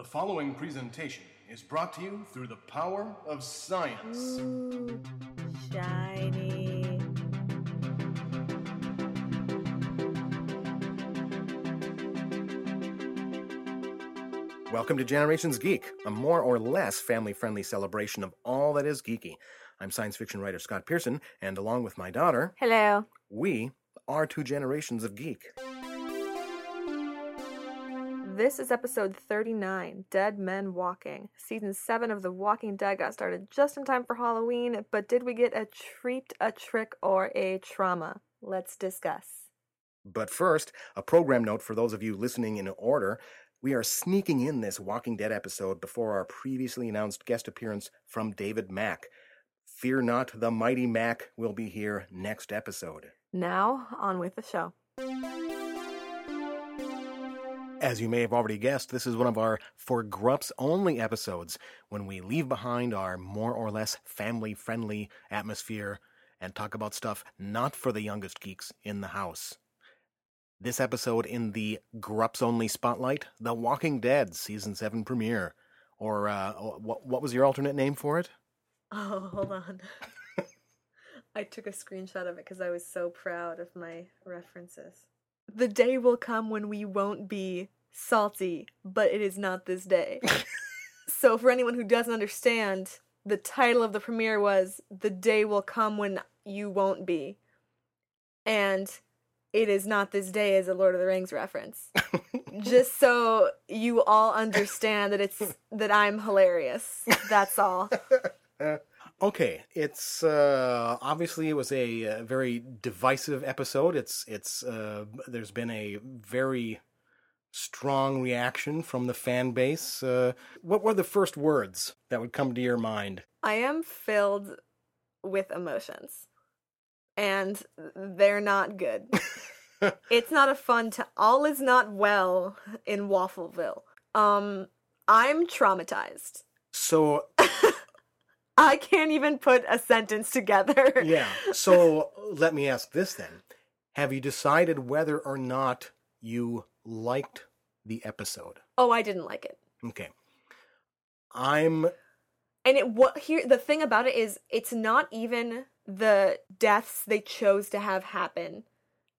The following presentation is brought to you through the power of science. Ooh, shiny. Welcome to Generations Geek, a more or less family friendly celebration of all that is geeky. I'm science fiction writer Scott Pearson, and along with my daughter, Hello. we are two generations of geek. This is episode 39 Dead Men Walking. Season 7 of The Walking Dead got started just in time for Halloween, but did we get a treat, a trick, or a trauma? Let's discuss. But first, a program note for those of you listening in order. We are sneaking in this Walking Dead episode before our previously announced guest appearance from David Mack. Fear not, the mighty Mack will be here next episode. Now, on with the show. As you may have already guessed, this is one of our For Grups only episodes when we leave behind our more or less family friendly atmosphere and talk about stuff not for the youngest geeks in the house. This episode in the Grups only spotlight The Walking Dead Season 7 premiere. Or, uh, what, what was your alternate name for it? Oh, hold on. I took a screenshot of it because I was so proud of my references. The day will come when we won't be salty, but it is not this day. so, for anyone who doesn't understand, the title of the premiere was The Day Will Come When You Won't Be. And it is not this day as a Lord of the Rings reference. Just so you all understand that it's that I'm hilarious. That's all. Okay, it's uh, obviously it was a, uh very divisive episode. It's it's uh, there's been a very strong reaction from the fan base. Uh, what were the first words that would come to your mind? I am filled with emotions, and they're not good. it's not a fun time. All is not well in Waffleville. Um, I'm traumatized. So I can't even put a sentence together. yeah, so let me ask this then: Have you decided whether or not you liked the episode? Oh, I didn't like it. Okay, I'm And it what here the thing about it is it's not even the deaths they chose to have happen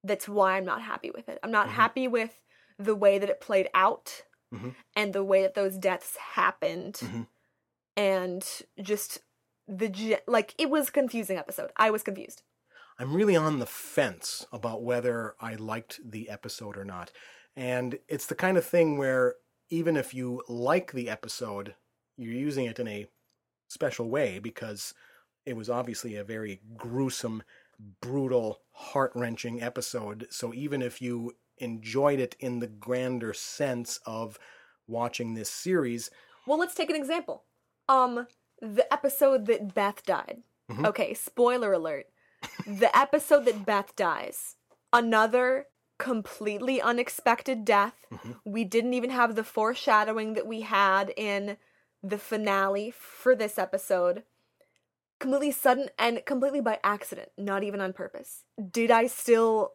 that's why I'm not happy with it. I'm not Mhm. happy with the way that it played out Mhm. and the way that those deaths happened Mhm. and just the ge- like it was a confusing episode. I was confused. I'm really on the fence about whether I liked the episode or not. And it's the kind of thing where even if you like the episode, you're using it in a special way because it was obviously a very gruesome, brutal, heart wrenching episode. So even if you enjoyed it in the grander sense of watching this series, Well, let's take an example. Um the episode that Beth died. Mhm. Okay, spoiler alert. the episode that Beth dies. Another completely unexpected death. Mhm. We didn't even have the foreshadowing that we had in the finale for this episode. Completely sudden and completely by accident, not even on purpose. Did I still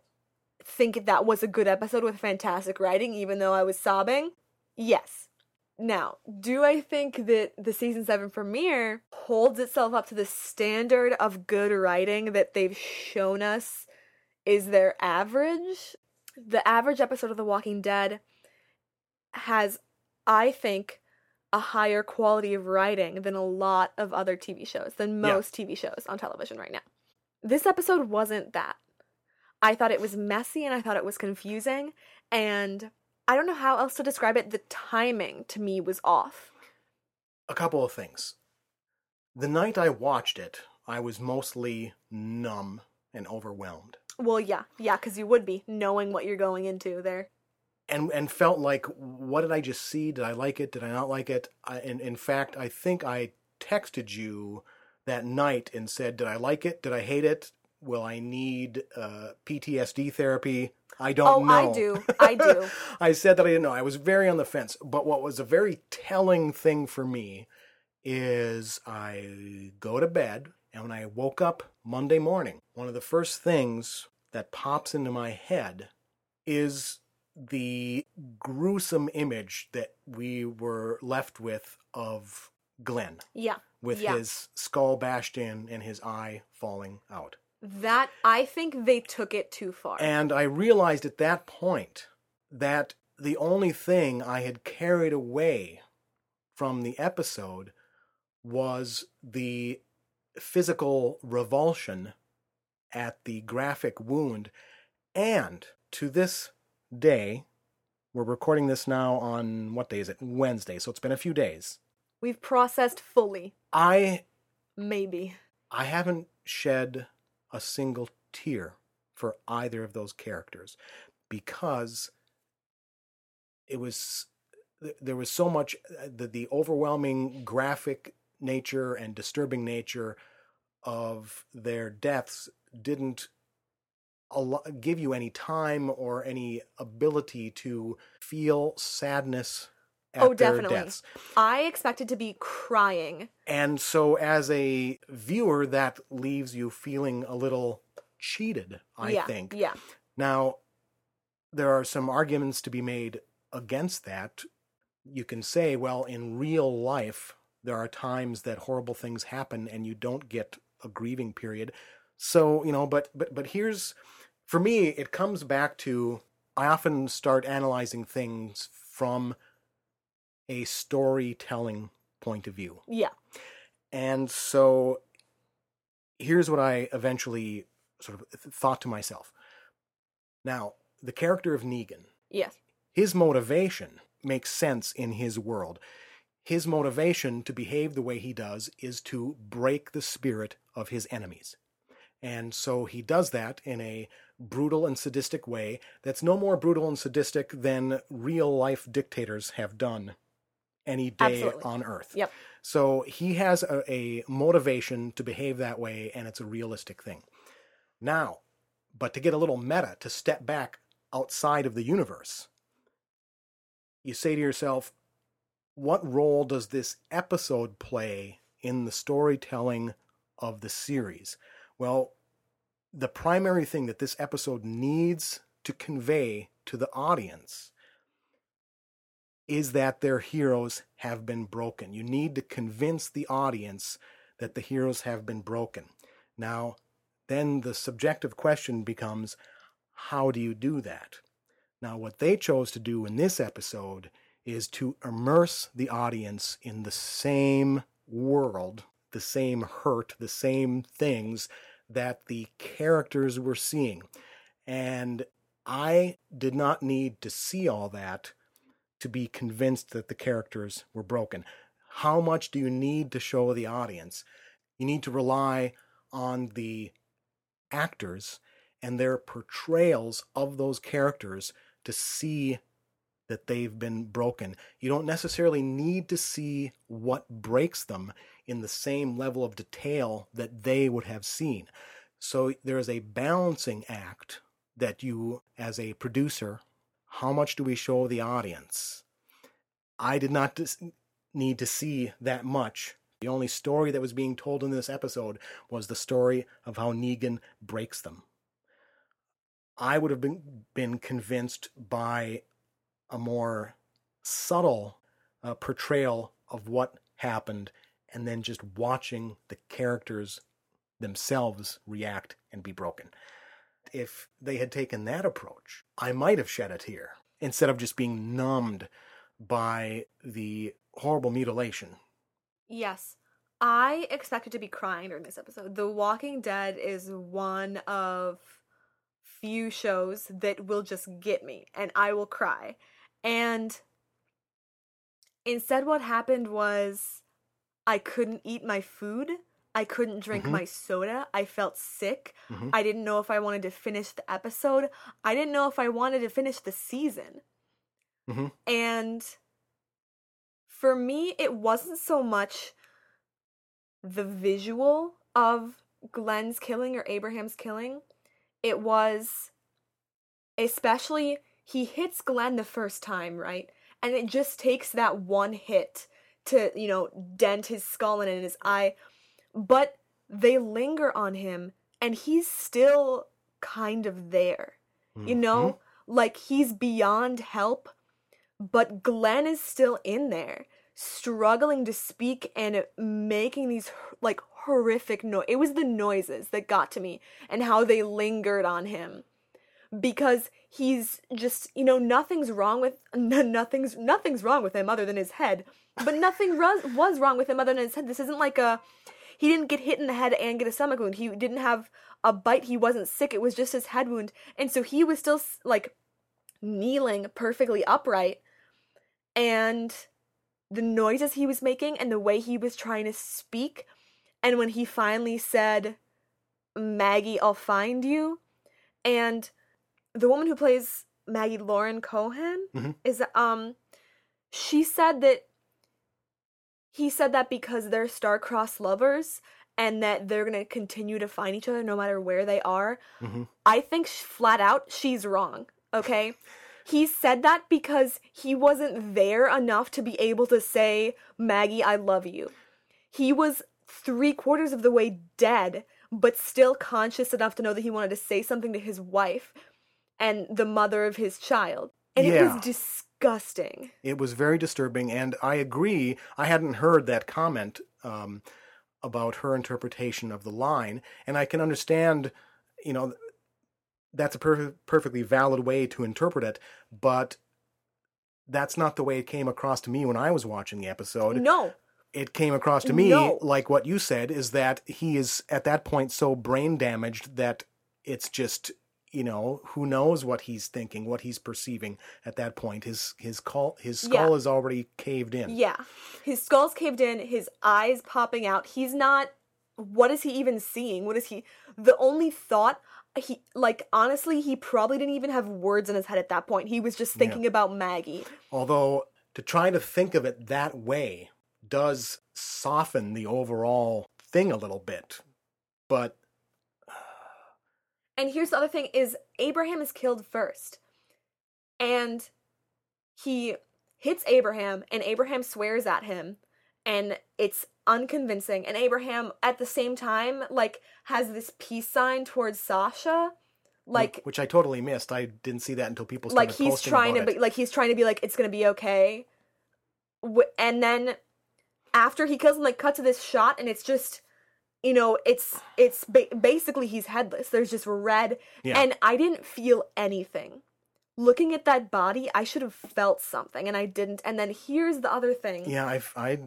think that was a good episode with fantastic writing, even though I was sobbing? Yes. Now, do I think that the season 7 premiere holds itself up to the standard of good writing that they've shown us is their average? The average episode of The Walking Dead has, I think, a higher quality of writing than a lot of other TV shows, than Yeah. most TV shows on television right now. This episode wasn't that. I thought it was messy and I thought it was confusing, and I don't know how else to describe it. The timing to me was off. a couple of things. The night I watched it, I was mostly numb and overwhelmed. Well, yeah, yeah, because you would be knowing what you're going into there. and and felt like what did I just see? Did I like it? Did I not like it? I, in in fact, I think I texted you that night and said, "Did I like it? Did I hate it? Will I need uh, PTSD therapy? I don't oh, know." I do. I do. I said that I didn't know. I was very on the fence. But what was a very telling thing for me is I go to bed, and when I woke up Monday morning, one of the first things that pops into my head is the gruesome image that we were left with of Glenn Yeah. with Yeah. his skull bashed in and his eye falling out. That I think they took it too far. And I realized at that point that the only thing I had carried away from the episode was the physical revulsion at the graphic wound. And to this day, we're recording this now on what day is it? Wednesday. So it's been a few days. We've processed fully. I Maybe. I haven't shed a single tear for either of those characters because it was there was so much uh, the, the overwhelming graphic nature and disturbing nature of their deaths didn't give you any time or any ability to feel sadness Oh, definitely. deaths. I expected to be crying. And so, as a viewer, that leaves you feeling a little cheated, I yeah. think. Yeah. Now, there are some arguments to be made against that. You can say, well, in real life, there are times that horrible things happen and you don't get a grieving period. So, you know, but but but here's for me it comes back to I often start analyzing things from a storytelling point of view. Yeah. And so here's what I eventually sort of thought to myself. Now, the character of Negan, Yes. his motivation makes sense in his world. His motivation to behave the way he does is to break the spirit of his enemies. And so he does that in a brutal and sadistic way that's no more brutal and sadistic than real life dictators have done any day Absolutely. on earth. Yep. So he has a, a motivation to behave that way, and it's a realistic thing. Now, but to get a little meta, to step back outside of the universe, you say to yourself, what role does this episode play in the storytelling of the series? Well, the primary thing that this episode needs to convey to the audience is that their heroes have been broken. You need to convince the audience that the heroes have been broken. Now, then the subjective question becomes how do you do that? Now, what they chose to do in this episode is to immerse the audience in the same world, the same hurt, the same things that the characters were seeing. And I did not need to see all that to be convinced that the characters were broken. How much do you need to show the audience? You need to rely on the actors and their portrayals of those characters to see that they've been broken. You don't necessarily need to see what breaks them in the same level of detail that they would have seen. So there is a balancing act that you, as a producer, how much do we show the audience? I did not dis- need to see that much. The only story that was being told in this episode was the story of how Negan breaks them. I would have been, been convinced by a more subtle uh, portrayal of what happened and then just watching the characters themselves react and be broken. If they had taken that approach, I might have shed a tear instead of just being numbed by the horrible mutilation. Yes. I expected to be crying during this episode. The Walking Dead is one of few shows that will just get me and I will cry. And instead, what happened was I couldn't eat my food. I couldn't drink Mhm. my soda. I felt sick. Mhm. I didn't know if I wanted to finish the episode. I didn't know if I wanted to finish the season. Mhm. And for me, it wasn't so much the visual of Glenn's killing or Abraham's killing. It was especially he hits Glenn the first time, right? And it just takes that one hit to, you know, dent his skull and in his eye. But they linger on him and he's still kind of there. You mm-hmm. know, like he's beyond help, but Glenn is still in there, struggling to speak and making these like horrific noise. It was the noises that got to me and how they lingered on him because he's just you know nothing's wrong with n- nothing's nothing's wrong with him other than his head but nothing ru- was wrong with him other than his head this isn't like a he didn't get hit in the head and get a stomach wound. He didn't have a bite. He wasn't sick. It was just his head wound. And so he was still like kneeling perfectly upright. And the noises he was making and the way he was trying to speak and when he finally said maggie i'll find you and the woman who plays Maggie Lauren Cohan Mhm. is um she said that he said that because they're star-crossed lovers and that they're going to continue to find each other no matter where they are. Mhm. I think sh- flat out she's wrong, okay? He said that because he wasn't there enough to be able to say, Maggie, I love you. He was three quarters of the way dead, but still conscious enough to know that he wanted to say something to his wife and the mother of his child. And it was disgusting. It was very disturbing, and I agree. I hadn't heard that comment um, about her interpretation of the line, and I can understand, you know, that's a per- perfectly valid way to interpret it, but that's not the way it came across to me when I was watching the episode. No. It came across to me No. like what you said is that he is at that point so brain damaged that it's just you know who knows what he's thinking what he's perceiving at that point his his call his skull Yeah. is already caved in Yeah. His skull's caved in, his eyes popping out. He's not what is he even seeing? What is he the only thought he like honestly he probably didn't even have words in his head at that point. He was just thinking about Maggie. although to try to think of it that way does soften the overall thing a little bit but And here's the other thing is Abraham is killed first. And he hits Abraham and Abraham swears at him. And it's unconvincing. And Abraham at the same time like has this peace sign towards Sasha. Like which I totally missed. I didn't see that until people started like he's trying to be like he's trying to be like it's gonna be okay. And then after he kills him like cut to this shot and it's just you know it's it's ba- basically he's headless. There's just red. Yeah. and i didn't feel anything. Looking at that body i should have felt something and i didn't. And then here's the other thing. Yeah I I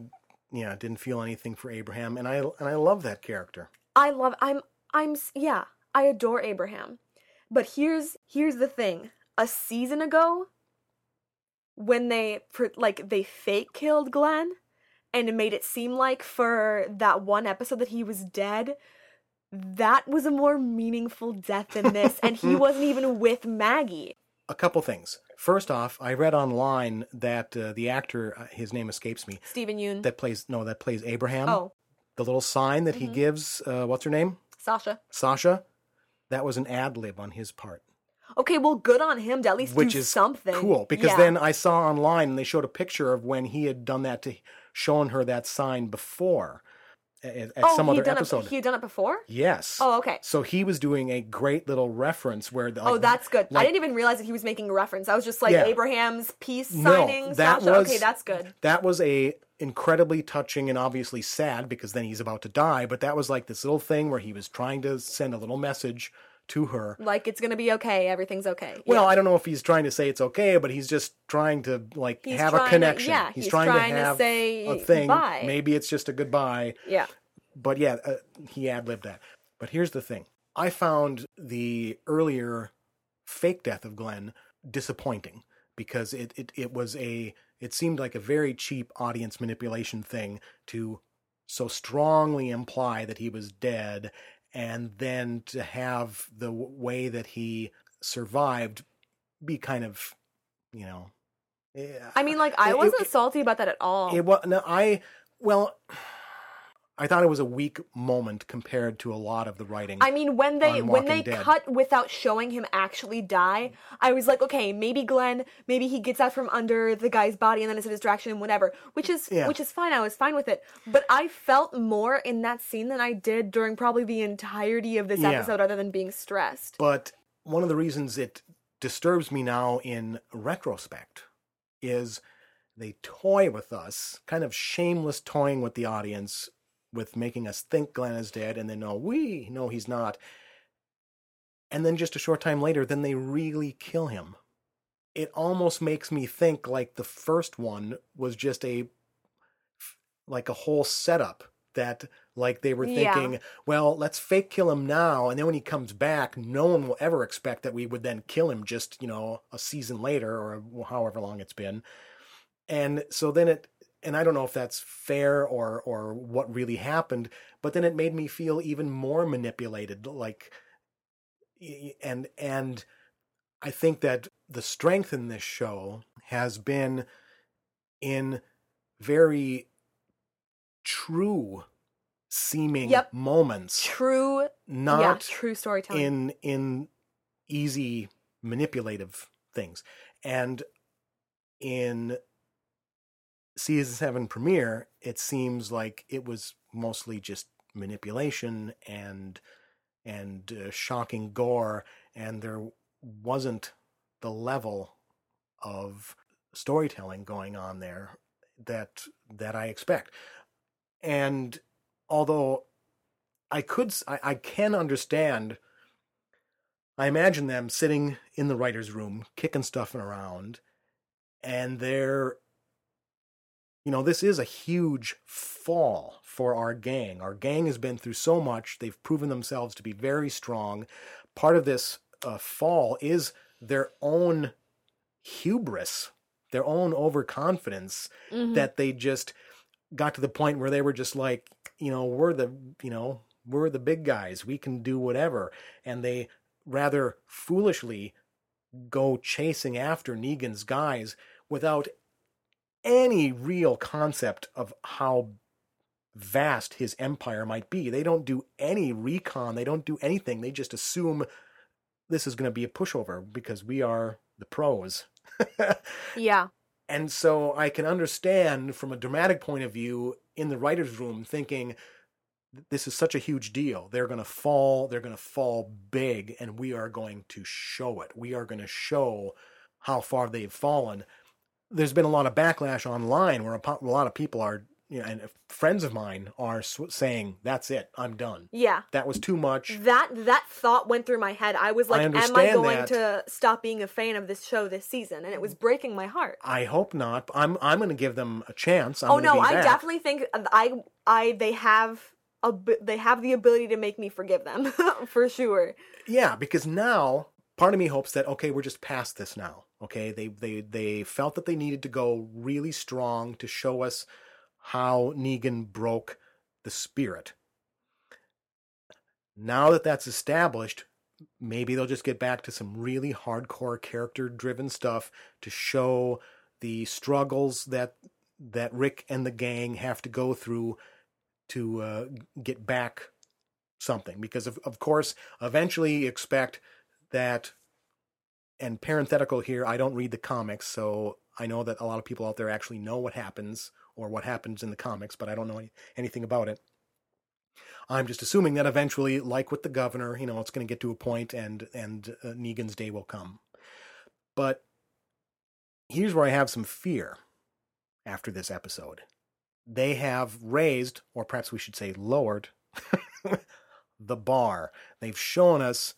yeah didn't feel anything for Abraham. And I and I love that character. I love I'm I'm yeah, I adore Abraham. But here's here's the thing. A season ago when they like they fake killed Glenn and it made it seem like for that one episode that he was dead, that was a more meaningful death than this and he wasn't even with Maggie. a couple things. First off, I read online that uh, the actor, uh, his name escapes me, Steven Yeun. that plays no, that plays Abraham. oh, The little sign that he Mhm. gives, uh, what's her name? Sasha. Sasha. That was an ad lib on his part, Okay, well good on him to at least which do is something. cool. Because Yeah. then I saw online and they showed a picture of when he had done that to shown her that sign before at, at oh, some other episode. It, he had done it before? yes. Oh, okay. So he was doing a great little reference where the, oh, that's good. I didn't even realize that he was making a reference. I was just like Yeah. Abraham's peace No, signing. that Sasha. was- okay, that's good. that was a incredibly touching and obviously sad because then he's about to die but that was like this little thing where he was trying to send a little message to her Like it's gonna be okay. Everything's okay. well Yeah. i don't know if he's trying to say it's okay but he's just trying to like He's have a to- connection yeah, he's, he's trying, trying to to have say a thing bye. maybe it's just a goodbye yeah. but yeah uh, he ad-libbed that but here's the thing i found the earlier fake death of glenn disappointing because it, it, it was a it seemed like a very cheap audience manipulation thing to so strongly imply that he was dead and then to have the way that he survived be kind of you know eh, I mean, like I It- wasn't it- salty about that at all. it was no, I well, I thought it was a weak moment compared to a lot of the writing. I mean, when they when they Dead. cut without showing him actually die, I was like, okay, maybe Glenn, maybe he gets out from under the guy's body and then it's a distraction, and whatever. Which is Yeah. which is fine. I was fine with it. But I felt more in that scene than I did during probably the entirety of this Yeah. episode, other than being stressed. but one of the reasons it disturbs me now in retrospect is they toy with us, kind of shameless toying with the audience, with making us think Glenn is dead, and then no, we no, he's not. And then just a short time later, then they really kill him. It almost makes me think like the first one was just a like a whole setup that like they were Yeah. thinking, well, let's fake kill him now, and then when he comes back, no one will ever expect that we would then kill him just you know a season later or however long it's been, and so then it, and I don't know if that's fair or or what really happened, but then it made me feel even more manipulated, like, and and I think that the strength in this show has been in very true seeming Yep. moments True, yeah, not true storytelling. in in easy manipulative things and in season 7 premiere it seems like it was mostly just manipulation and and uh, shocking gore and there wasn't the level of storytelling going on there that that I expect and although I could, I, I can understand. I imagine them sitting in the writer's room, kicking stuff around, and they're, you know, this is a huge fall for our gang. Our gang has been through so much. They've proven themselves to be very strong. Part of this uh, fall is their own hubris, their own overconfidence Mhm. that they just got to the point where they were just like, you know, we're the, you know, we're the big guys. We can do whatever. And they rather foolishly go chasing after Negan's guys without any real concept of how vast his empire might be. They don't do any recon, they don't do anything. They just assume this is going to be a pushover because we are the pros. yeah, And so I can understand from a dramatic point of view in the writer's room thinking, this is such a huge deal. They're going to fall, they're going to fall big, and we are going to show it. We are going to show how far they've fallen. There's been a lot of backlash online where a, po- a lot of people are, you know, and friends of mine are sw- saying, that's it, I'm done. yeah. That was too much. That that thought went through my head. I was like, I "Am I going that. to stop being a fan of this show this season?" And it was breaking my heart. I hope not. I'm I'm going to give them a chance. I'm oh no, I definitely think um, I I they have a they have the ability to make me forgive them for sure. Yeah, because now part of me hopes that okay, we're just past this now. Okay, they they they felt that they needed to go really strong to show us how Negan broke the spirit. Now that that's established, maybe they'll just get back to some really hardcore character driven stuff to show the struggles that that Rick and the gang have to go through to uh, get back something because of, of course eventually you expect that and parenthetical here i don't read the comics so i know that a lot of people out there actually know what happens or what happens in the comics but i don't know any, anything about it. I'm just assuming that eventually like with the governor you know it's going to get to a point and and uh, negan's day will come. But here's where i have some fear after this episode. They have raised or perhaps we should say lowered the bar. They've shown us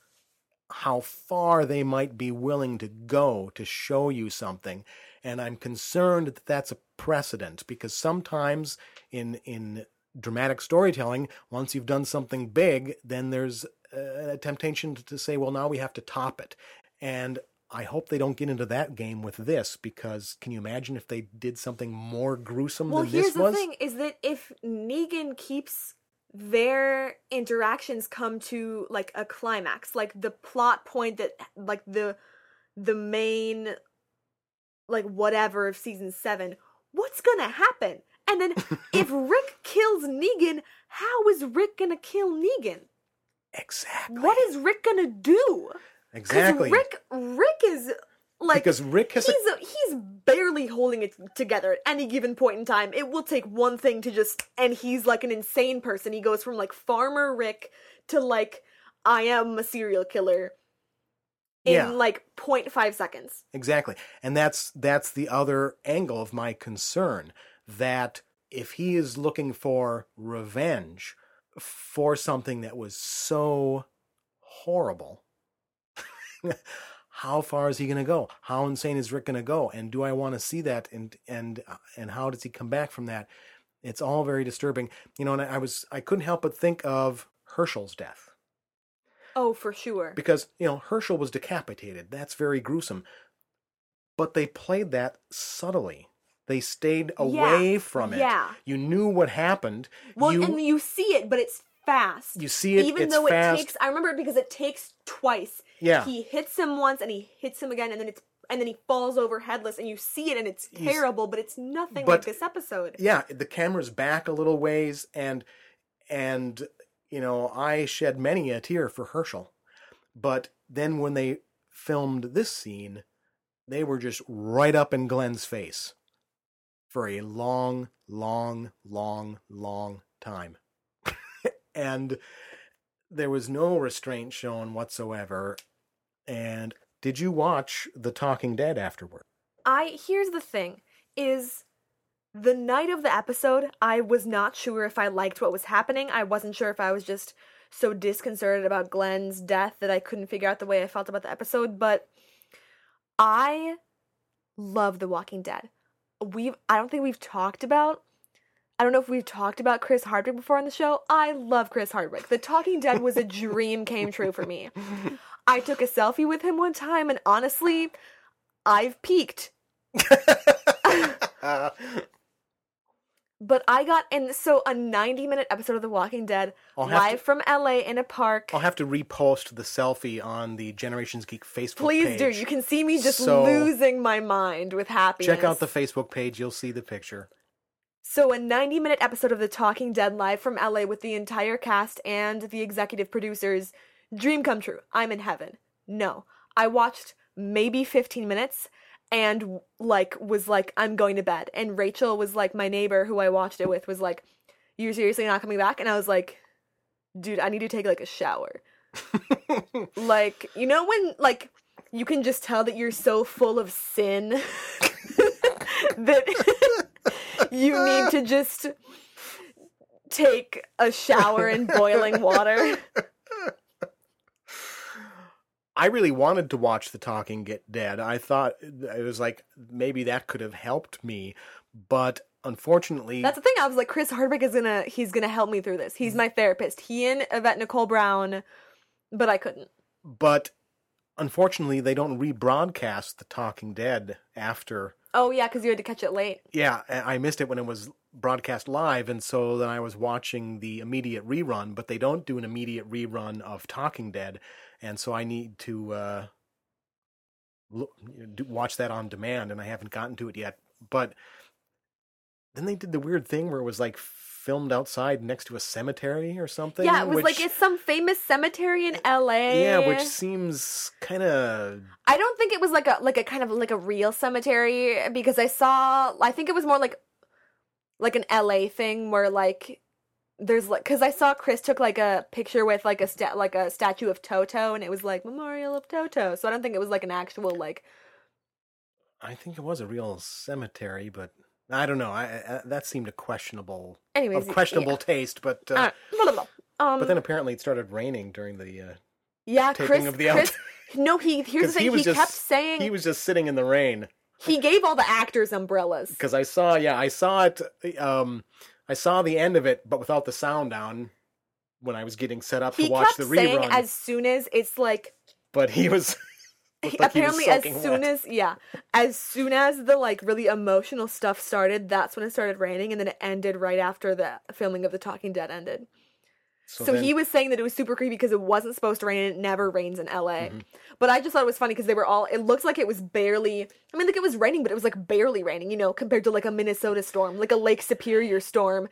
how far they might be willing to go to show you something. And I'm concerned that that's a precedent because sometimes in, in dramatic storytelling, once you've done something big, then there's a temptation to say, well, now we have to top it. And I hope they don't get into that game with this because can you imagine if they did something more gruesome Well, than here's this the thing: is that if Negan keeps their interactions come to like a climax, like the plot point that, like the the main, like whatever of season seven, what's gonna happen? And then if Rick kills Negan, how is Rick gonna kill Negan? Exactly. What is Rick gonna do? exactly? Rick, Rick is like because Rick has a he's a, he's barely holding it together at any given point in time. It will take one thing to just and he's like an insane person. He goes from like farmer Rick to like I am a serial killer in Yeah. like 0.5 seconds. Exactly. And that's that's the other angle of my concern that if he is looking for revenge for something that was so horrible, how far is he going to go? How insane is Rick going to go? And do I want to see that and and uh, and how does he come back from that? It's all very disturbing. You know, and I was I couldn't help but think of Hershel's death Oh, for sure. because you know Hershel was decapitated. That's very gruesome. But they played that subtly. They stayed away from it. yeah. You knew what happened. Well, you and you see it, but it's fast. you see it. Even though fast. it takes, I remember it because it takes twice. Yeah. He hits him once, and he hits him again, and then it's and then he falls over headless, and you see it, and it's He's- terrible, but it's nothing But- like this episode. yeah, the camera's back a little ways, and and you know I shed many a tear for Hershel, but then when they filmed this scene, they were just right up in Glenn's face for a long, long, long, long time, and there was no restraint shown whatsoever. And did you watch The Talking Dead afterward? I here's the thing is the night of the episode, I was not sure if I liked what was happening. I wasn't sure if I was just so disconcerted about Glenn's death that I couldn't figure out the way I felt about the episode, but I love The Walking Dead. We've I don't think we've talked about I don't know if we've talked about Chris Hardwick before on the show. I love Chris Hardwick. The Talking Dead was a dream came true for me. I took a selfie with him one time and honestly, I've peaked. But I got in so a 90 minute episode of The Walking Dead I'll live to- from LA in a park. I'll have to repost the selfie on the Generations Geek Facebook page. Please page. do. You can see me just So- losing my mind with happiness. check out the Facebook page. You'll see the picture. So, a 90 minute episode of The Talking Dead live from LA with the entire cast and the executive producers. Dream come true. I'm in heaven. No. I watched maybe 15 minutes and, like, was like, I'm going to bed. And Rachel was like, my neighbor who I watched it with was like, You're seriously not coming back? And I was like, Dude, I need to take, like, a shower. like, you know, when, like, you can just tell that you're so full of sin that you need to just take a shower in boiling water. I really wanted to watch The Talking Get Dead. I thought it was like maybe that could have helped me, but unfortunately, That's the thing. I was like, Chris Hardwick is gonna he's gonna help me through this. He's my therapist. He and Yvette Nicole Brown, but I couldn't. but unfortunately, they don't rebroadcast The Talking Dead after. Oh yeah, because you had to catch it late. Yeah, I missed it when it was broadcast live, and so then I was watching the immediate rerun. But they don't do an immediate rerun of Talking Dead, and so I need to uh, look, watch that on demand, and I haven't gotten to it yet. But then they did the weird thing where it was like filmed outside next to a cemetery or something. yeah, it was which, like it's some famous cemetery in L.A. yeah, which seems kind of I don't think it was like a like a kind of like a real cemetery because I saw I think it was more like like an LA thing where like there's like cuz I saw Chris took like a picture with like a sta- like a statue of Toto and it was like memorial of Toto. So I don't think it was like an actual like I think it was a real cemetery, but I don't know. I, I that seemed a questionable, anyways of questionable taste. But uh. Uh. Um but then apparently it started raining during the. Uh, yeah, taping Chris of the Chris No, he here's the thing he was he, just kept saying he was just sitting in the rain he gave all the actors umbrellas. because I saw. Yeah, I saw it. Um, I saw the end of it, but without the sound down when I was getting set up He to watch kept the saying rerun. as soon as it's like But he was He- like apparently as soon wet. as yeah as soon as the like really emotional stuff started that's when it started raining and then it ended right after the filming of the talking dead ended so, then- he was saying that it was super creepy because it wasn't supposed to rain and it never rains in la Mm-hmm. but i just thought it was funny because they were all it looked like it was barely i mean like it was raining but it was like barely raining you know compared to like a minnesota storm like a lake superior storm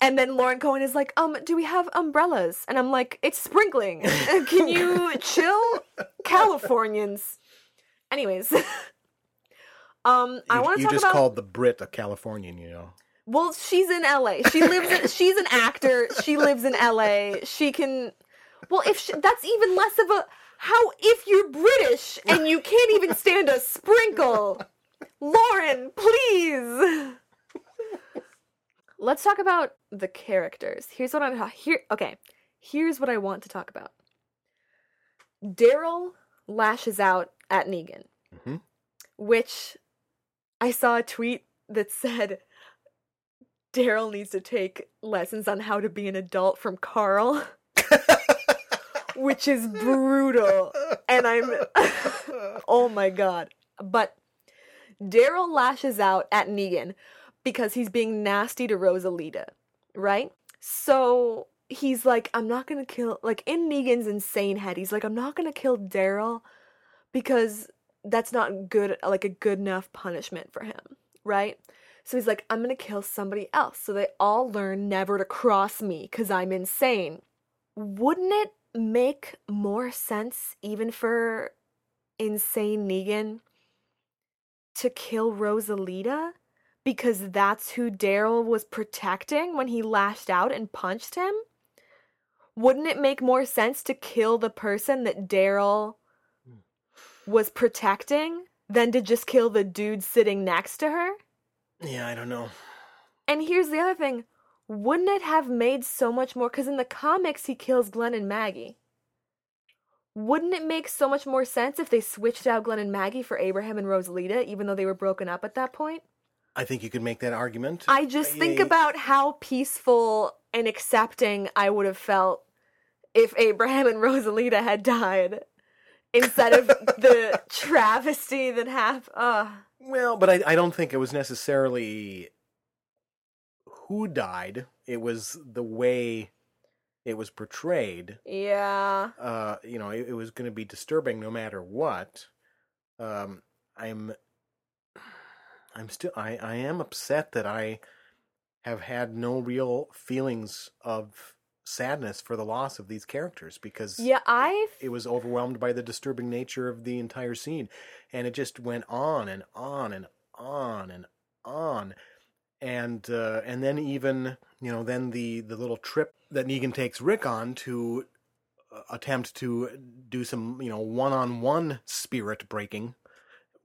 and then Lauren Cohan is like, um, do we have umbrellas? And I'm like, it's sprinkling. Can you chill? Californians. Anyways. um, I want to talk about. you just called the Brit a Californian, you know. well, she's in LA. She lives in she's an actor. She lives in LA. She can Well, if she, that's even less of a How if you're British and you can't even stand a sprinkle? Lauren, please. Let's talk about the characters. Here's what I'm here. Okay, here's what I want to talk about. Daryl lashes out at Negan, Mhm. which I saw a tweet that said Daryl needs to take lessons on how to be an adult from Carl, which is brutal. And I'm, oh my god. But Daryl lashes out at Negan because he's being nasty to Rosalita, right? So he's like, I'm not gonna kill, like in Negan's insane head, he's like, I'm not gonna kill Daryl because that's not good, like a good enough punishment for him, right? So he's like, I'm gonna kill somebody else. So they all learn never to cross me because I'm insane. Wouldn't it make more sense, even for insane Negan, to kill Rosalita? Because that's who Daryl was protecting when he lashed out and punched him? Wouldn't it make more sense to kill the person that Daryl hmm. was protecting than to just kill the dude sitting next to her? Yeah, I don't know. And here's the other thing. Wouldn't it have made so much more? Because in the comics, he kills Glenn and Maggie. Wouldn't it make so much more sense if they switched out Glenn and Maggie for Abraham and Rosalita, even though they were broken up at that point? I think you could make that argument. I just think I- about how peaceful and accepting I would have felt if Abraham and Rosalita had died instead of the travesty that happened. Well, but I, I don't think it was necessarily who died. It was the way it was portrayed. Yeah. Uh, you know, it, it was going to be disturbing no matter what. Um, I'm, I'm still, I, I am upset that I have had no real feelings of sadness for the loss of these characters because Yeah, I it was overwhelmed by the disturbing nature of the entire scene. And it just went on and on and on and on. And uh, and then even you know then the the little trip that Negan takes Rick on to uh, attempt to do some you know one-on-one spirit breaking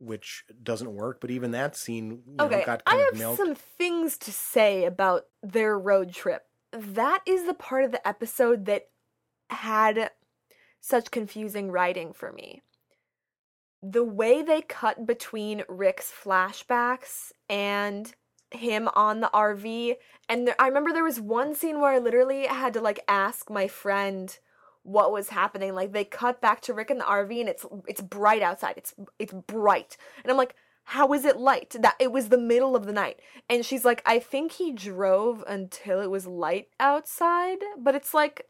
which doesn't work but even that scene you know, Okay, got I kind of have milked some things to say about their road trip. That is the part of the episode that had such confusing writing for me. The way they cut between Rick's flashbacks and him on the RV, and there, I remember there was one scene where I literally had to like ask my friend what was happening. Like they cut back to Rick in the RV and it's it's bright outside. It's it's bright. And I'm like, how is it light? That it was the middle of the night. And she's like, I think he drove until it was light outside, but it's like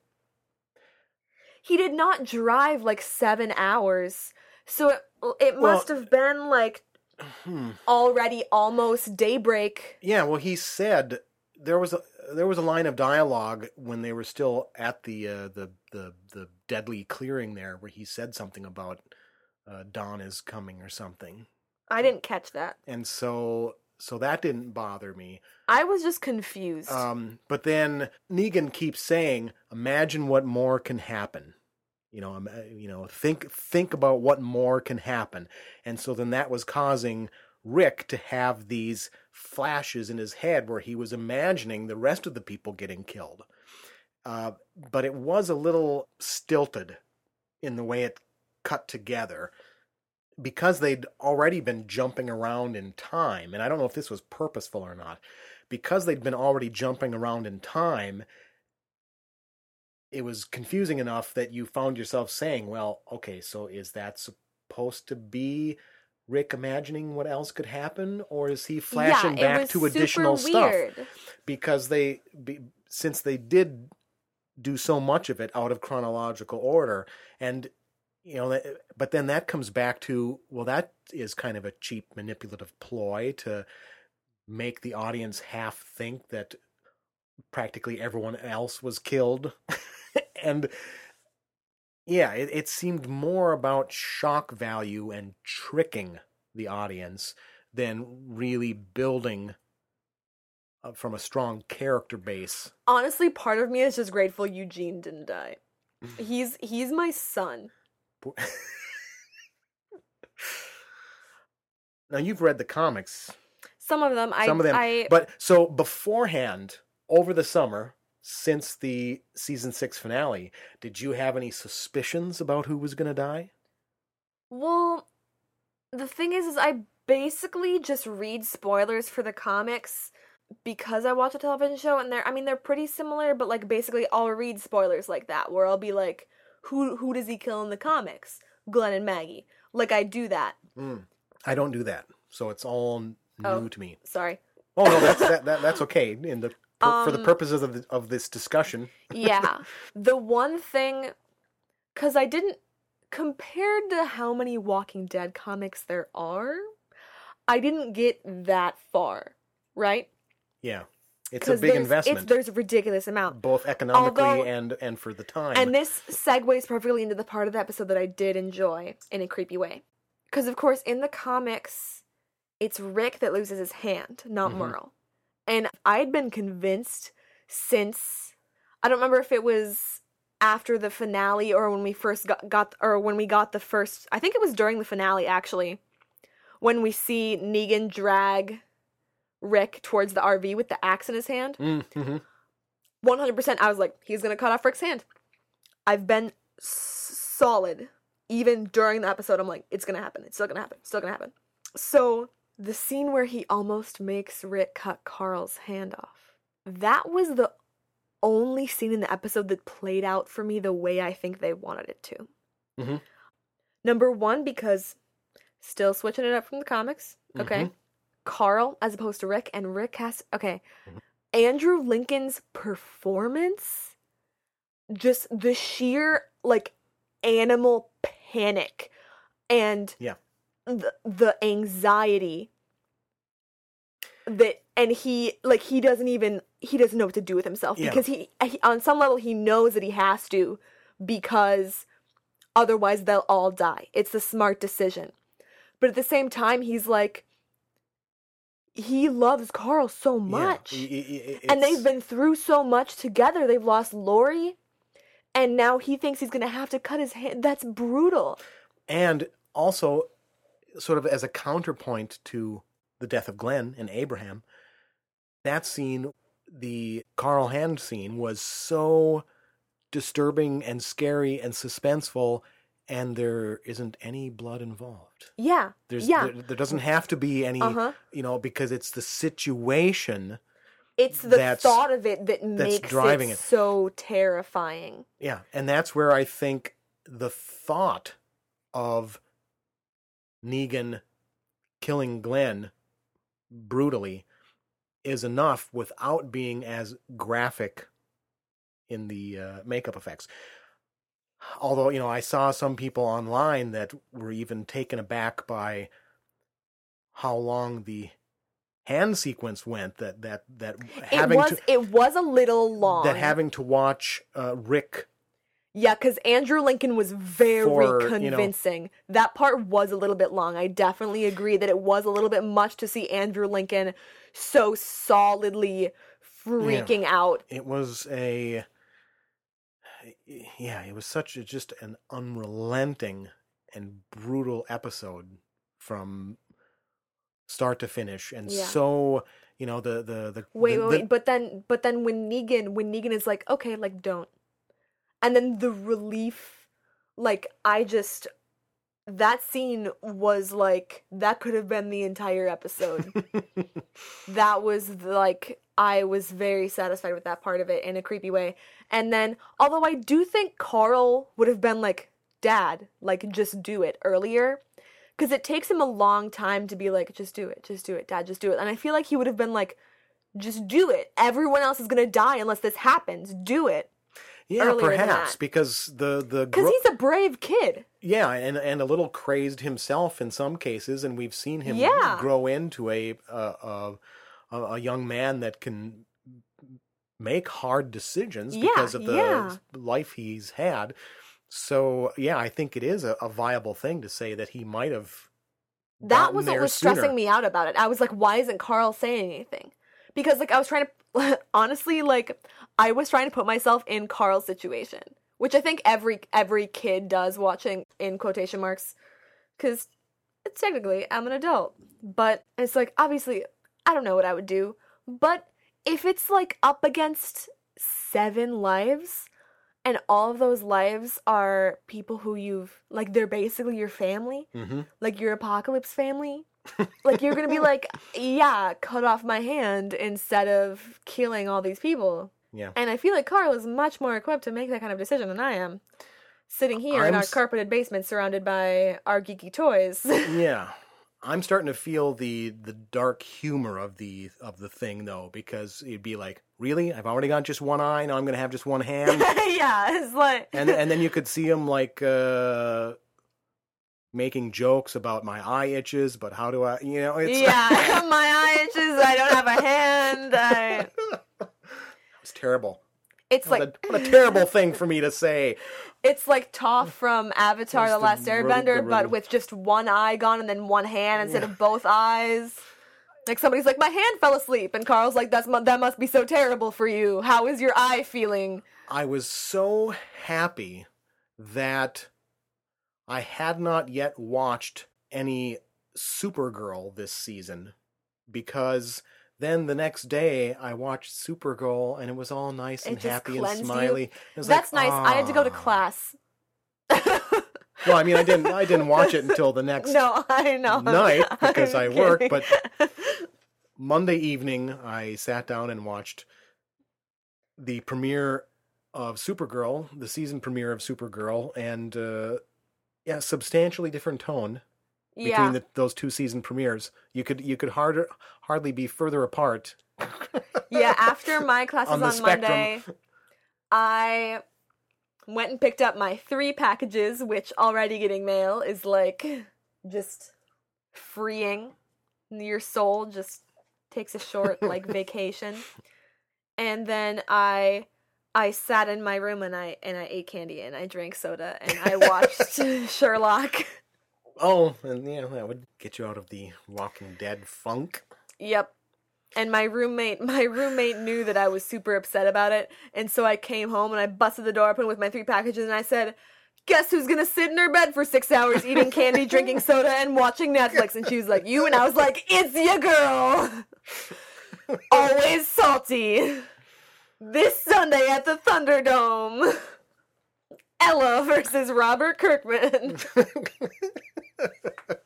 he did not drive like 7 hours. So it it Well- must have been like Hmm. already almost daybreak. Yeah, well, he said there was a there was a line of dialogue when they were still at the uh, the the the deadly clearing there, where he said something about uh, dawn is coming or something, I didn't catch that. and so so that didn't bother me. I was just confused. Um, but then Negan keeps saying, "Imagine what more can happen." You know, uh, you know, think think about what more can happen, and so then that was causing Rick to have these flashes in his head where he was imagining the rest of the people getting killed. Uh, but it was a little stilted in the way it cut together because they'd already been jumping around in time, and I don't know if this was purposeful or not because they'd been already jumping around in time, it was confusing enough that you found yourself saying, well, okay, so is that supposed to be Rick imagining what else could happen? Or is he flashing yeah, back to additional super stuff? Because they, be, since they did do so much of it out of chronological order, and you know, but then that comes back to, well, that is kind of a cheap manipulative ploy to make the audience half think that practically everyone else was killed. and yeah, it, it seemed more about shock value and tricking the audience than really building uh, from a strong character base. Honestly, part of me is just grateful Eugene didn't die. He's he's my son. Now you've read the comics, Some of them, I, some of them, I, but so beforehand, over the summer, since the season six finale, did you have any suspicions about who was going to die? well, the thing is, is I basically just read spoilers for the comics because I watch a television show, and they're, I mean, they're pretty similar, but like basically, I'll read spoilers like that, where I'll be like, who, who does he kill in the comics? Glenn and Maggie. Like I do that. Hmm. I don't do that, so it's all new Oh. to me. Sorry. Oh no, that's that, that that's okay. In the for the Um, purposes of the, of this discussion, yeah. The one thing, because I didn't, compared to how many Walking Dead comics there are, I didn't get that far, right? yeah, it's a big investment, It's, there's a ridiculous amount. both economically although- and and for the time. And this segues perfectly into the part of the episode that I did enjoy in a creepy way. Because, of course, in the comics, it's Rick that loses his hand, not Mhm. Merle. And I'd been convinced since I don't remember if it was after the finale or when we first got, got or when we got the first I think it was during the finale actually when we see Negan drag Rick towards the RV with the axe in his hand. mm-hmm. 100% I was like, he's gonna cut off Rick's hand. I've been solid. Even during the episode, I'm like, it's gonna happen. It's still gonna happen. It's still gonna happen. So, the scene where he almost makes Rick cut Carl's hand off, that was the only scene in the episode that played out for me the way I think they wanted it to. Mhm. Number one, because still switching it up from the comics, okay? Mhm. Carl as opposed to Rick, and Rick has, okay. Andrew Lincoln's performance, just the sheer like animal panic and Yeah. the, the anxiety that and he like he doesn't even he doesn't know what to do with himself Yeah. because he, he on some level he knows that he has to because otherwise they'll all die it's the smart decision but at the same time he's like he loves carl so much Yeah, i- i- i- and they've been through so much together. They've lost Lori, and now he thinks he's gonna have to cut his hand. That's brutal. and also sort of as a counterpoint to the death of Glenn and Abraham, that scene, the Carl Hand scene, was so disturbing and scary and suspenseful, and there isn't any blood involved. Yeah. There's yeah. there, there doesn't have to be any, Uh-huh. you know, because it's the situation. it's the thought of it that makes driving it, it. so terrifying. Yeah, and that's where I think the thought of Negan killing Glenn brutally is enough without being as graphic in the uh, makeup effects. Although, you know, I saw some people online that were even taken aback by how long the hand sequence went that that that having It was to it was a little long. that having to watch uh, Rick yeah, because Andrew Lincoln was very For, you know- convincing. That part was a little bit long. I definitely agree that it was a little bit much to see Andrew Lincoln so solidly freaking out. it was a yeah it was such a just an unrelenting and brutal episode from start to finish and Yeah. so you know the the the Wait, the, wait, the- wait. But then, but then when Negan, when Negan is like, okay, like don't, and then the relief, like I just, that scene was like that could have been the entire episode. that was like I was very satisfied with that part of it in a creepy way. And then, although I do think Carl would have been like, Dad, like just do it earlier. Because it takes him a long time to be like, just do it, just do it, Dad, just do it. And I feel like he would have been like, just do it. Everyone else is gonna die unless this happens. Do it. Yeah perhaps because the the Because gro- he's a brave kid. yeah and and a little crazed himself in some cases and we've seen him Yeah. grow into a a a young man that can make hard decisions Yeah, because of the yeah. life he's had so yeah i think it is a, a viable thing to say that he might have That was what was sooner. stressing me out about it. I was like, why isn't Carl saying anything? Because like I was trying to honestly like I was trying to put myself in Carl's situation which I think every every kid does watching in quotation marks, because it's technically I'm an adult. But it's like obviously I don't know what I would do, but if it's like up against seven lives and all of those lives are people who you've like they're basically your family Mm-hmm. like your apocalypse family like you're gonna be like yeah cut off my hand instead of killing all these people Yeah. and i feel like carl is much more equipped to make that kind of decision than i am sitting here in I'm our s- carpeted basement surrounded by our geeky toys Yeah. I'm starting to feel the the dark humor of the of the thing though, because it'd be like, really? I've already got just one eye, now I'm gonna have just one hand. yeah it's like and and then you could see him like uh making jokes about my eye itches, but how do I you know it's yeah my eye itches i don't have a hand I... terrible. it's What, like a, what a terrible thing for me to say. It's like Toph from Avatar: The the Last Airbender, the but with just one eye gone and then one hand instead of both eyes. Like somebody's like, my hand fell asleep, and Carl's like, that's that must be so terrible for you. How is your eye feeling? I was so happy that I had not yet watched any Supergirl this season because then the next day I watched Supergirl and it was all nice and happy and smiley. That's like, nice. I had to go to "Ah." class. Well, I mean, I didn't. I didn't watch it until the next no, I know. night because I I'm work. kidding. But Monday evening, I sat down and watched the premiere of Supergirl, the season premiere of Supergirl, and uh, yeah, substantially different tone between yeah, the, those two season premieres. You could you could harder hardly be further apart. yeah. After my classes On on. Monday, I went and picked up my three packages, which already getting mail is like just freeing. Your soul just takes a short like vacation. And then I I sat in my room and I and I ate candy and I drank soda and I watched Sherlock. Oh, and yeah, that would get you out of the Walking Dead funk. Yep. And my roommate, my roommate knew that I was super upset about it, and so I came home and I busted the door open with my three packages and I said, "Guess who's gonna sit in her bed for six hours eating candy, drinking soda, and watching Netflix?" And she was like, "You," and I was like, "It's your girl, always salty." This Sunday at the Thunderdome, Ella versus Robert Kirkman.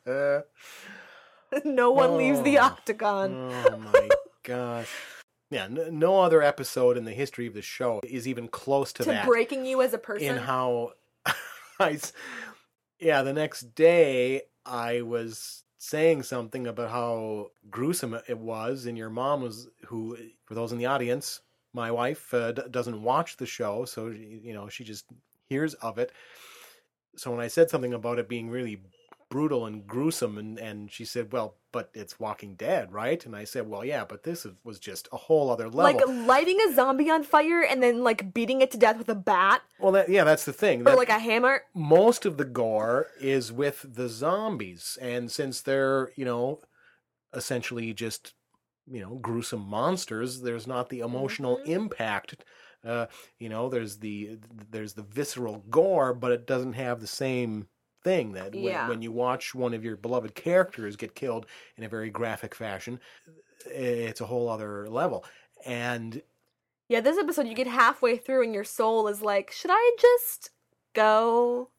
No one leaves the Oh. octagon. Oh my gosh. Yeah, n- no other episode in the history of the show is even close to, To that. breaking you as a person. in how I yeah, the next day I was saying something about how gruesome it was and your mom was who for those in the audience, my wife uh, d- doesn't watch the show, so you know, she just hears of it. So when I said something about it being really brutal and gruesome and and she said, "Well, but it's Walking Dead, right?" And I said, "Well, yeah, but this was just a whole other level." Like lighting a zombie on fire and then like beating it to death with a bat well, that, yeah, that's the thing. or That- like a hammer. most of the gore is with the zombies and since they're you know essentially just you know gruesome monsters there's not the emotional Mhm. impact uh you know there's the there's the visceral gore but it doesn't have the same thing that when, Yeah. when you watch one of your beloved characters get killed in a very graphic fashion it's a whole other level and Yeah, this episode you get halfway through and your soul is like, should I just go?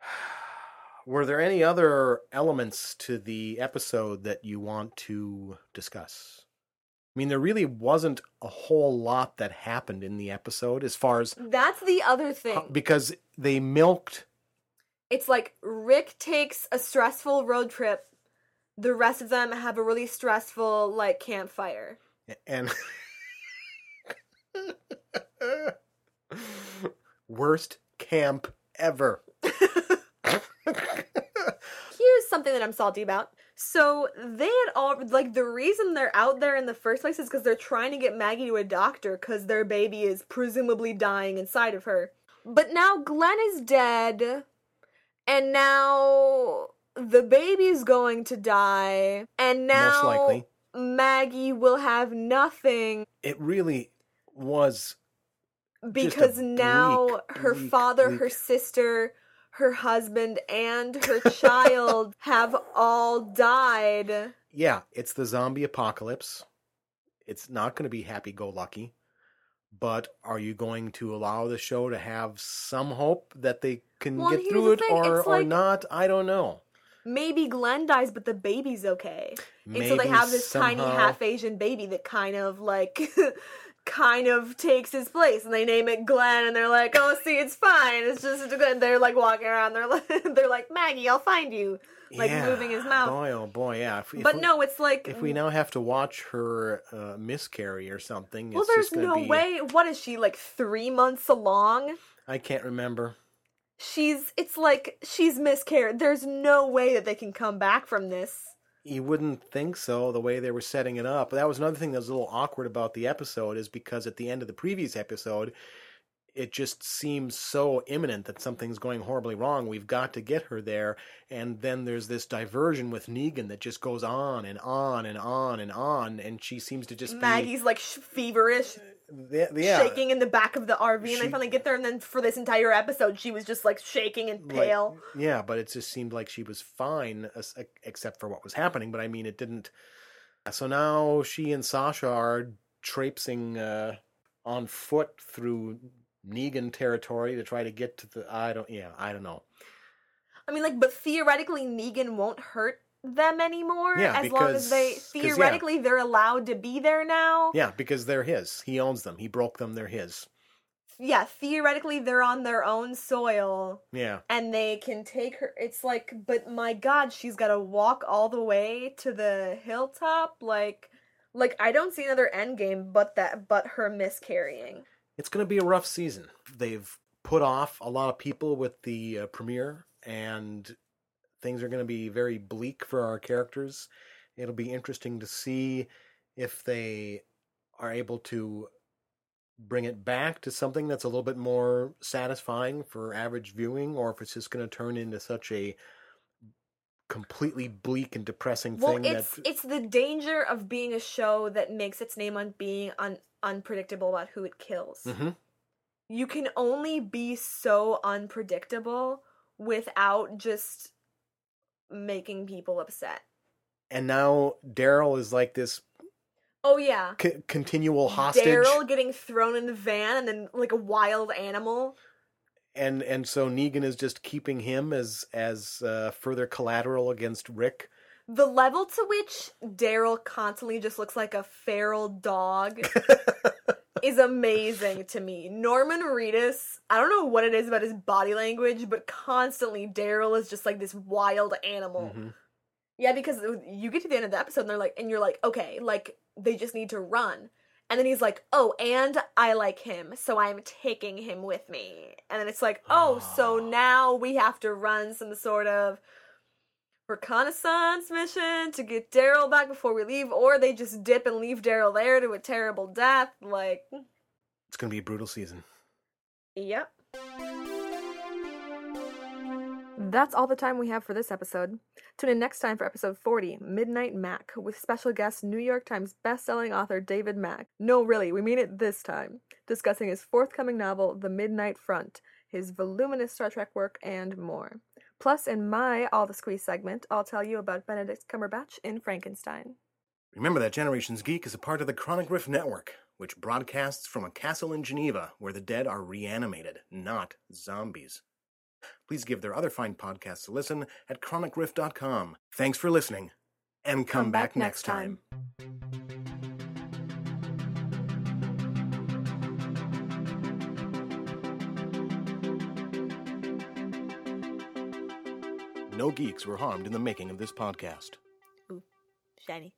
Were there any other elements to the episode that you want to discuss? I mean, there really wasn't a whole lot that happened in the episode as far as That's the other thing. because they milked. It's like Rick takes a stressful road trip. The rest of them have a really stressful like campfire. And worst camp ever. Here's something that I'm salty about. So they had all like the reason they're out there in the first place is because they're trying to get Maggie to a doctor because their baby is presumably dying inside of her. But now Glenn is dead, and now the baby's going to die, and now. Maggie will have nothing. It really was because now bleak, her bleak, father, her sister, her husband, and her child have all died. Yeah, it's the zombie apocalypse. It's not going to be happy go lucky. But are you going to allow the show to have some hope that they can Well, get through it thing, or, it's or like- not? I don't know. Maybe Glenn dies, but the baby's okay. and so they have this tiny half Asian baby that kind of like kind of takes his place and they name it Glenn and they're like, Oh see it's fine. It's just good. They're like walking around, they're like they're like, Maggie, I'll find you. Like Yeah, moving his mouth. Boy, oh boy, yeah. If, if but we- no, it's like if we now have to watch her uh, miscarry or something, Well there's no be, way what is she, like three months along? I can't remember. She's it's like she's miscarried. There's no way that they can come back from this. You wouldn't think so, the way they were setting it up. That was another thing that was a little awkward about the episode, is because at the end of the previous episode, it just seems so imminent that something's going horribly wrong. We've got to get her there. And then there's this diversion with Negan that just goes on and on and on and on. And she seems to just Maggie's like sh- feverish, be. Yeah, yeah, shaking in the back of the RV, and She- they finally get there. And then for this entire episode, she was just like shaking and like- pale. yeah, but it just seemed like she was fine, except for what was happening. But I mean, it didn't. So now she and Sasha are traipsing uh, on foot through Negan territory to try to get to the. I don't. Yeah, I don't know. I mean, like, but theoretically, Negan won't hurt them anymore Yeah, as long as they because- 'cause, yeah. theoretically they're allowed to be there now. Yeah, because they're his. He owns them. He broke them. They're his. Yeah, theoretically they're on their own soil Yeah. and they can take her. It's like, but my God, she's got to walk all the way to the hilltop. Like, like I don't see another end game but that, but her miscarrying. It's going to be a rough season. They've put off a lot of people with the uh, premiere, and things are going to be very bleak for our characters. It'll be interesting to see if they are able to bring it back to something that's a little bit more satisfying for average viewing, or if it's just going to turn into such a completely bleak and depressing Well, thing it's that it's the danger of being a show that makes its name on being un- unpredictable about who it kills. Mhm. You can only be so unpredictable without just making people upset. and now Daryl is like this Oh yeah. c- continual hostage. Daryl getting thrown in the van and then like a wild animal. and and so Negan is just keeping him as as uh, further collateral against Rick. The level to which Daryl constantly just looks like a feral dog is amazing to me. Norman Reedus, I don't know what it is about his body language, but constantly Daryl is just like this wild animal. Mhm. Yeah, because you get to the end of the episode and they're like, and you're like, okay, like they just need to run. And then he's like, oh, and I like him, so I'm taking him with me. And then it's like, oh, so Ah. now we have to run some sort of reconnaissance mission to get Daryl back before we leave, or they just dip and leave Daryl there to a terrible death. Like, hmm. It's gonna be a brutal season. Yep. That's all the time we have for this episode. Tune in next time for episode 40, Midnight Mack, with special guest New York Times bestselling author David Mack. No, really, we mean it this time. Discussing his forthcoming novel, The Midnight Front, his voluminous Star Trek work, and more. Plus, in my All the Squeeze segment, I'll tell you about Benedict Cumberbatch in Frankenstein. Remember that Generations Geek is a part of the Chronic Rift Network, which broadcasts from a castle in Geneva where the dead are reanimated, not zombies. Please give their other fine podcasts a listen at chronicrift.com. Thanks for listening, and come, back, next time. No geeks were harmed in the making of this podcast. Shiny.